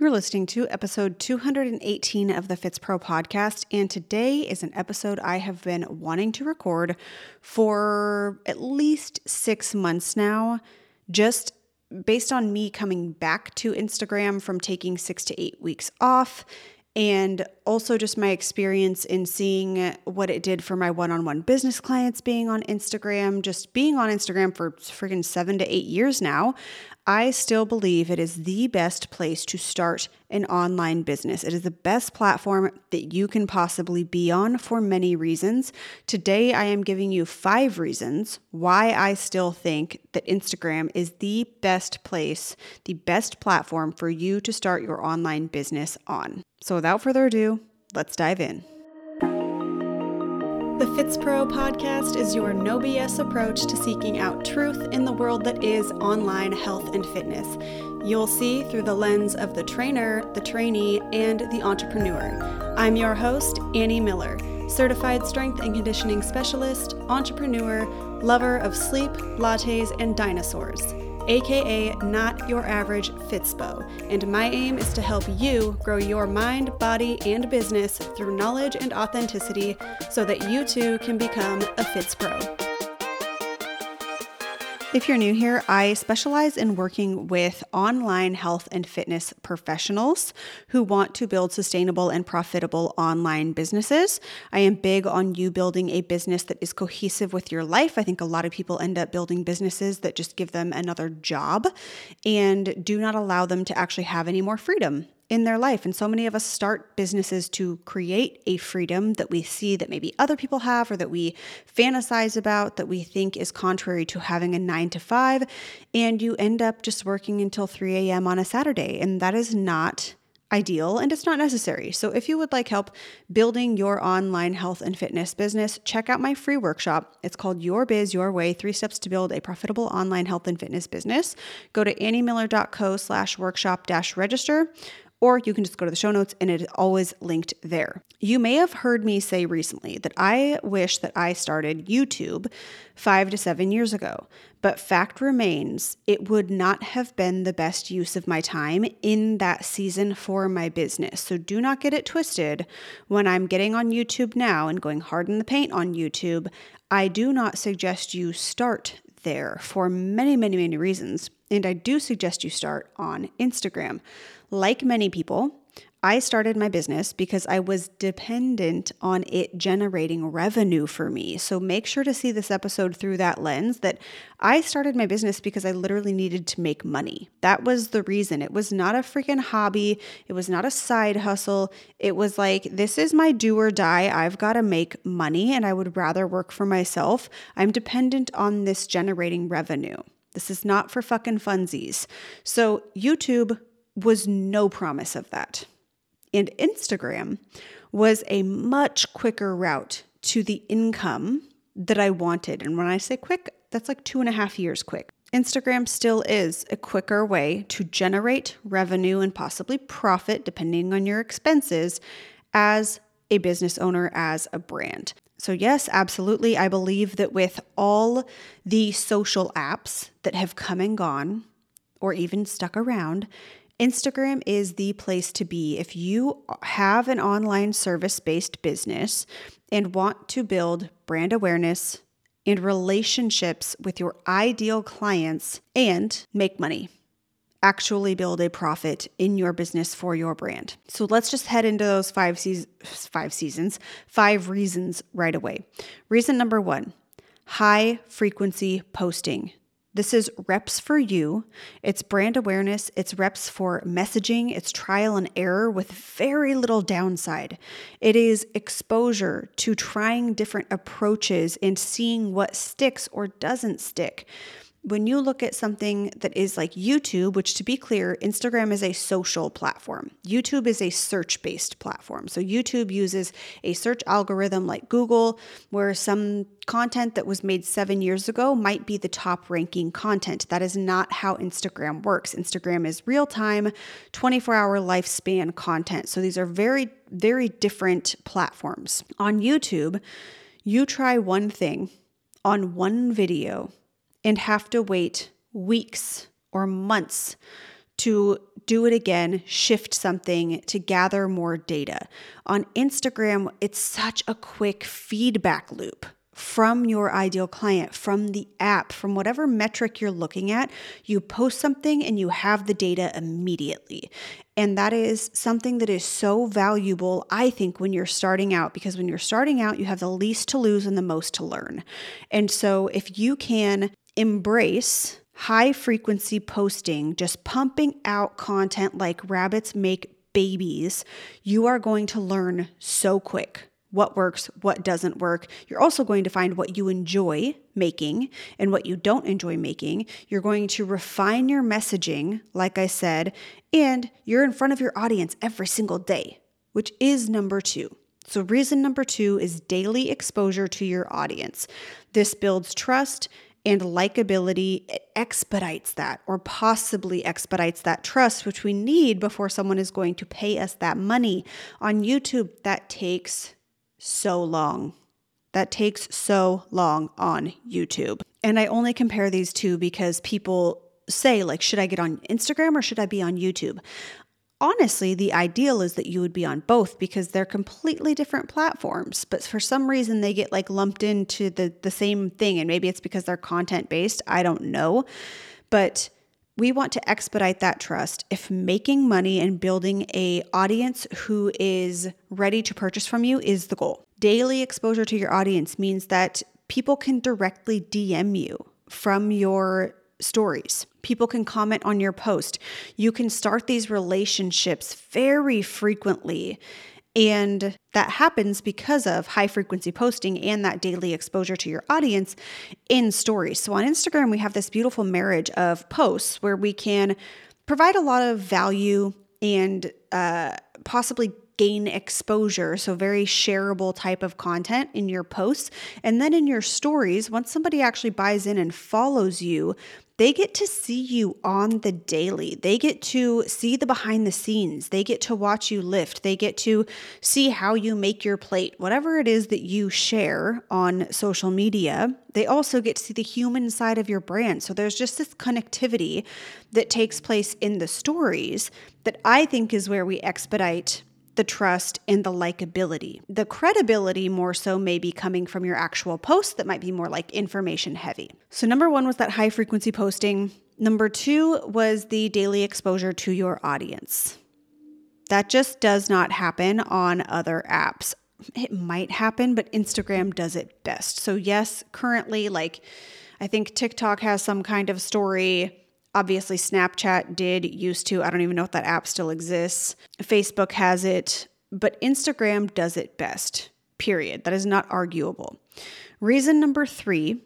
You're listening to episode 218 of the Fitspro podcast, and today is an episode I have been wanting to record for at least six months now, just based on me coming back to Instagram from taking six to eight weeks off and also just my experience in seeing what it did for my one-on-one business clients being on Instagram, just being on Instagram for freaking 7 to 8 years now. I still believe it is the best place to start an online business. It is the best platform that you can possibly be on for many reasons. Today, I am giving you five reasons why I still think that Instagram is the best place, the best platform for you to start your online business on. So, without further ado, let's dive in. The Fitspro podcast is your no BS approach to seeking out truth in the world that is online health and fitness. You'll see through the lens of the trainer, the trainee, and the entrepreneur. I'm your host, Annie Miller, certified strength and conditioning specialist, entrepreneur, lover of sleep, lattes, and dinosaurs aka Not Your Average Fitspo, and my aim is to help you grow your mind, body, and business through knowledge and authenticity so that you too can become a Fits Pro. If you're new here, I specialize in working with online health and fitness professionals who want to build sustainable and profitable online businesses. I am big on you building a business that is cohesive with your life. I think a lot of people end up building businesses that just give them another job and do not allow them to actually have any more freedom in their life. And so many of us start businesses to create a freedom that we see that maybe other people have or that we fantasize about that we think is contrary to having a nine to five. And you end up just working until 3 a.m. on a Saturday. And that is not ideal and it's not necessary. So, if you would like help building your online health and fitness business, check out my free workshop. It's called Your Biz Your Way Three Steps to Build a Profitable Online Health and Fitness Business. Go to anniemiller.co slash workshop dash register or you can just go to the show notes and it is always linked there. You may have heard me say recently that I wish that I started YouTube five to seven years ago, but fact remains, it would not have been the best use of my time in that season for my business. So do not get it twisted. When I'm getting on YouTube now and going hard in the paint on YouTube, I do not suggest you start there for many, many, many reasons. And I do suggest you start on Instagram. Like many people, I started my business because I was dependent on it generating revenue for me. So make sure to see this episode through that lens that I started my business because I literally needed to make money. That was the reason. It was not a freaking hobby, it was not a side hustle. It was like, this is my do or die. I've got to make money and I would rather work for myself. I'm dependent on this generating revenue. This is not for fucking funsies. So, YouTube was no promise of that. And Instagram was a much quicker route to the income that I wanted. And when I say quick, that's like two and a half years quick. Instagram still is a quicker way to generate revenue and possibly profit, depending on your expenses, as a business owner, as a brand. So, yes, absolutely. I believe that with all the social apps that have come and gone, or even stuck around, Instagram is the place to be if you have an online service based business and want to build brand awareness and relationships with your ideal clients and make money. Actually, build a profit in your business for your brand. So let's just head into those five, se- five seasons, five reasons right away. Reason number one high frequency posting. This is reps for you. It's brand awareness. It's reps for messaging. It's trial and error with very little downside. It is exposure to trying different approaches and seeing what sticks or doesn't stick when you look at something that is like YouTube, which to be clear, Instagram is a social platform, YouTube is a search based platform. So YouTube uses a search algorithm like Google, where some content that was made seven years ago might be the top ranking content. That is not how Instagram works. Instagram is real time, 24 hour lifespan content. So these are very, very different platforms. On YouTube, you try one thing on one video and have to wait weeks or months to do it again, shift something to gather more data. On Instagram, it's such a quick feedback loop from your ideal client, from the app, from whatever metric you're looking at. You post something and you have the data immediately. And that is something that is so valuable, I think, when you're starting out, because when you're starting out, you have the least to lose and the most to learn. And so if you can embrace high frequency posting, just pumping out content like rabbits make babies, you are going to learn so quick what works, what doesn't work. You're also going to find what you enjoy making and what you don't enjoy making. You're going to refine your messaging, like I said, and you're in front of your audience every single day, which is number two. So, reason number two is daily exposure to your audience. This builds trust and likability. Expedites that, or possibly expedites that trust, which we need before someone is going to pay us that money. On YouTube, that takes so long. That takes so long on YouTube. And I only compare these two because people say, like, should I get on Instagram or should I be on YouTube? Honestly, the ideal is that you would be on both because they're completely different platforms. But for some reason, they get like lumped into the, the same thing. And maybe it's because they're content based. I don't know. But we want to expedite that trust if making money and building a audience who is ready to purchase from you is the goal daily exposure to your audience means that people can directly dm you from your stories people can comment on your post you can start these relationships very frequently and that happens because of high frequency posting and that daily exposure to your audience in stories. So on Instagram, we have this beautiful marriage of posts where we can provide a lot of value and uh, possibly gain exposure. So, very shareable type of content in your posts. And then in your stories, once somebody actually buys in and follows you, they get to see you on the daily. They get to see the behind the scenes. They get to watch you lift. They get to see how you make your plate. Whatever it is that you share on social media, they also get to see the human side of your brand. So there's just this connectivity that takes place in the stories that I think is where we expedite the trust and the likability. The credibility more so may be coming from your actual posts that might be more like information heavy. So, number one was that high frequency posting. Number two was the daily exposure to your audience. That just does not happen on other apps. It might happen, but Instagram does it best. So, yes, currently, like I think TikTok has some kind of story Obviously, Snapchat did used to. I don't even know if that app still exists. Facebook has it, but Instagram does it best, period. That is not arguable. Reason number three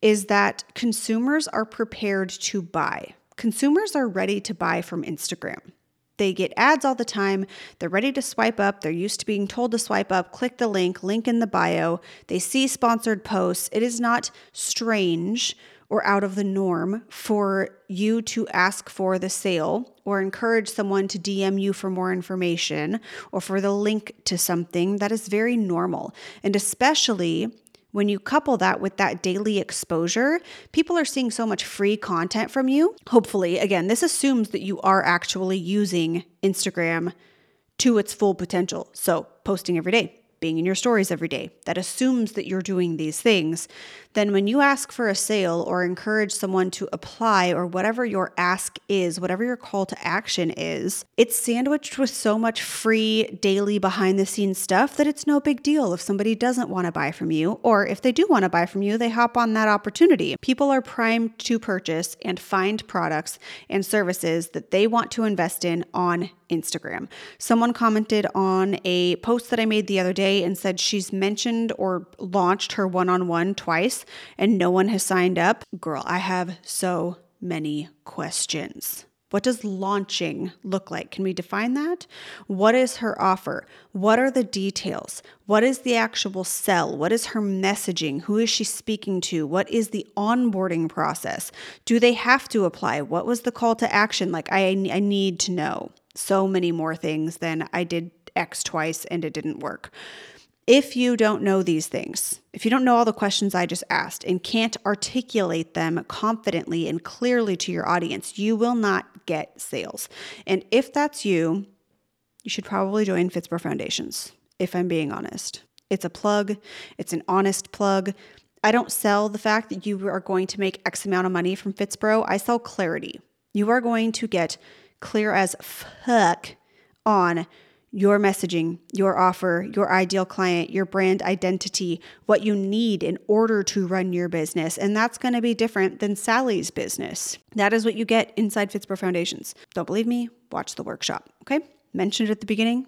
is that consumers are prepared to buy. Consumers are ready to buy from Instagram. They get ads all the time. They're ready to swipe up. They're used to being told to swipe up, click the link, link in the bio. They see sponsored posts. It is not strange or out of the norm for you to ask for the sale or encourage someone to DM you for more information or for the link to something, that is very normal. And especially when you couple that with that daily exposure, people are seeing so much free content from you. Hopefully, again, this assumes that you are actually using Instagram to its full potential. So, posting every day, being in your stories every day, that assumes that you're doing these things, then when you ask for a sale or encourage someone to apply or whatever your ask is, whatever your call to action is, it's sandwiched with so much free daily behind the scenes stuff that it's no big deal if somebody doesn't want to buy from you, or if they do want to buy from you, they hop on that opportunity. People are primed to purchase and find products and services that they want to invest in on Instagram. Someone commented on a post that I made the other day and said she's mentioned or launched her one on one twice and no one has signed up. Girl, I have so many questions. What does launching look like? Can we define that? What is her offer? What are the details? What is the actual sell? What is her messaging? Who is she speaking to? What is the onboarding process? Do they have to apply? What was the call to action? Like, I, I need to know so many more things than I did X twice and it didn't work. If you don't know these things, if you don't know all the questions I just asked and can't articulate them confidently and clearly to your audience, you will not get sales. And if that's you, you should probably join Fitspro Foundations, if I'm being honest. It's a plug, it's an honest plug. I don't sell the fact that you are going to make X amount of money from Fitspro. I sell clarity. You are going to get clear as fuck on your messaging, your offer, your ideal client, your brand identity, what you need in order to run your business. And that's going to be different than Sally's business. That is what you get inside Fitspro Foundations. Don't believe me? Watch the workshop. Okay. Mentioned at the beginning.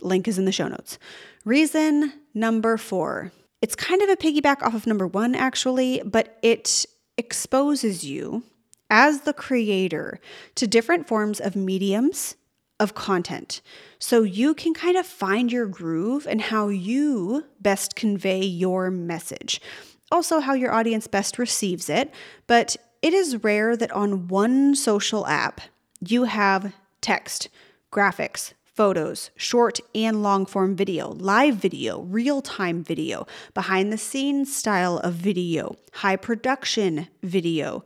Link is in the show notes. Reason number four. It's kind of a piggyback off of number one, actually, but it exposes you as the creator to different forms of mediums of content. So you can kind of find your groove and how you best convey your message. Also, how your audience best receives it. But it is rare that on one social app you have text, graphics, photos, short and long form video, live video, real time video, behind the scenes style of video, high production video.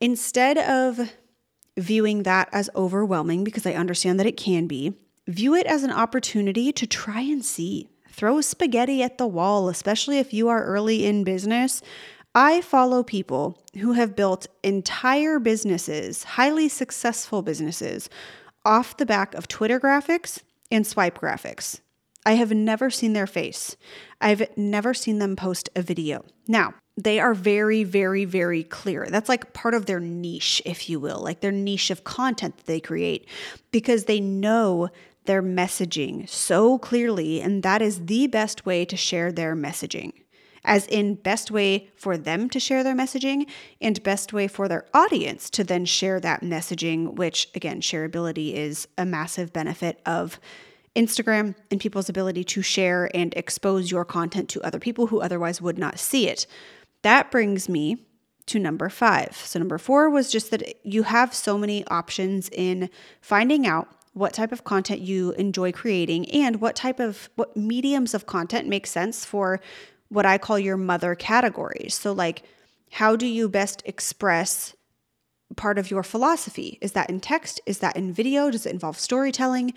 Instead of viewing that as overwhelming because I understand that it can be, view it as an opportunity to try and see. Throw spaghetti at the wall, especially if you are early in business. I follow people who have built entire businesses, highly successful businesses, off the back of Twitter graphics and swipe graphics. I have never seen their face. I've never seen them post a video. Now, they are very, very, very clear. That's like part of their niche, if you will, like their niche of content that they create, because they know their messaging so clearly. And that is the best way to share their messaging, as in, best way for them to share their messaging and best way for their audience to then share that messaging, which again, shareability is a massive benefit of Instagram and people's ability to share and expose your content to other people who otherwise would not see it. That brings me to number five. So, number four was just that you have so many options in finding out what type of content you enjoy creating and what type of what mediums of content make sense for what I call your mother categories. So, like, how do you best express part of your philosophy? Is that in text? Is that in video? Does it involve storytelling?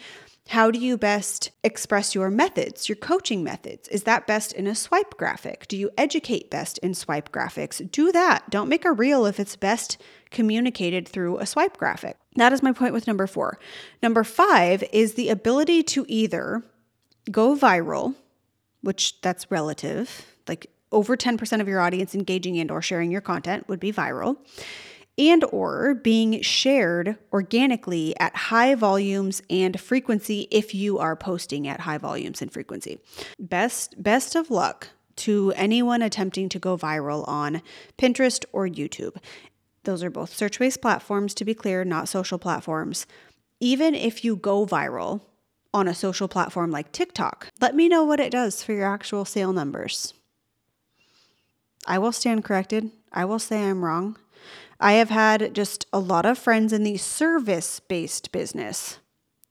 How do you best express your methods, your coaching methods? Is that best in a swipe graphic? Do you educate best in swipe graphics? Do that. Don't make a reel if it's best communicated through a swipe graphic. That is my point with number four. Number five is the ability to either go viral, which that's relative, like over 10% of your audience engaging and or sharing your content would be viral and or being shared organically at high volumes and frequency if you are posting at high volumes and frequency. Best best of luck to anyone attempting to go viral on Pinterest or YouTube. Those are both search-based platforms to be clear, not social platforms. Even if you go viral on a social platform like TikTok, let me know what it does for your actual sale numbers. I will stand corrected. I will say I'm wrong. I have had just a lot of friends in the service based business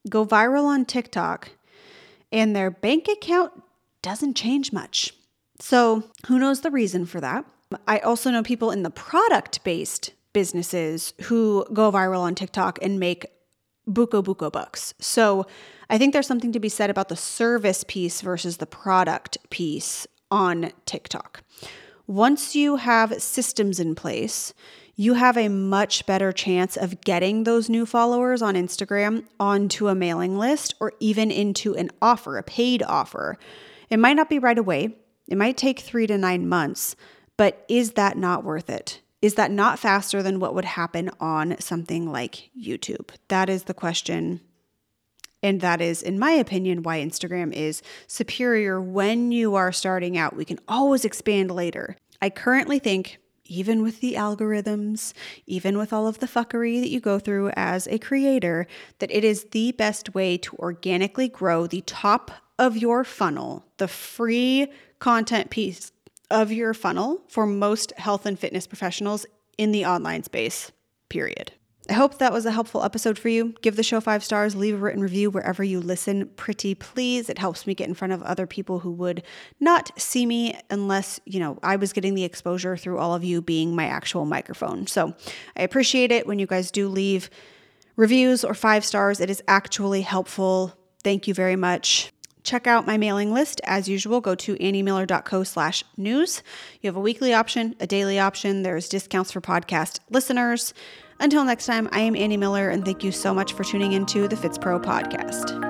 go viral on TikTok and their bank account doesn't change much. So, who knows the reason for that? I also know people in the product based businesses who go viral on TikTok and make buco buco bucks. So, I think there's something to be said about the service piece versus the product piece on TikTok. Once you have systems in place, you have a much better chance of getting those new followers on Instagram onto a mailing list or even into an offer, a paid offer. It might not be right away, it might take three to nine months, but is that not worth it? Is that not faster than what would happen on something like YouTube? That is the question. And that is, in my opinion, why Instagram is superior when you are starting out. We can always expand later. I currently think even with the algorithms, even with all of the fuckery that you go through as a creator, that it is the best way to organically grow the top of your funnel, the free content piece of your funnel for most health and fitness professionals in the online space, period. I hope that was a helpful episode for you. Give the show five stars, leave a written review wherever you listen. Pretty please. It helps me get in front of other people who would not see me unless, you know, I was getting the exposure through all of you being my actual microphone. So I appreciate it when you guys do leave reviews or five stars. It is actually helpful. Thank you very much. Check out my mailing list. As usual, go to anniemiller.co slash news. You have a weekly option, a daily option. There's discounts for podcast listeners. Until next time, I am Annie Miller, and thank you so much for tuning into the Fitspro podcast.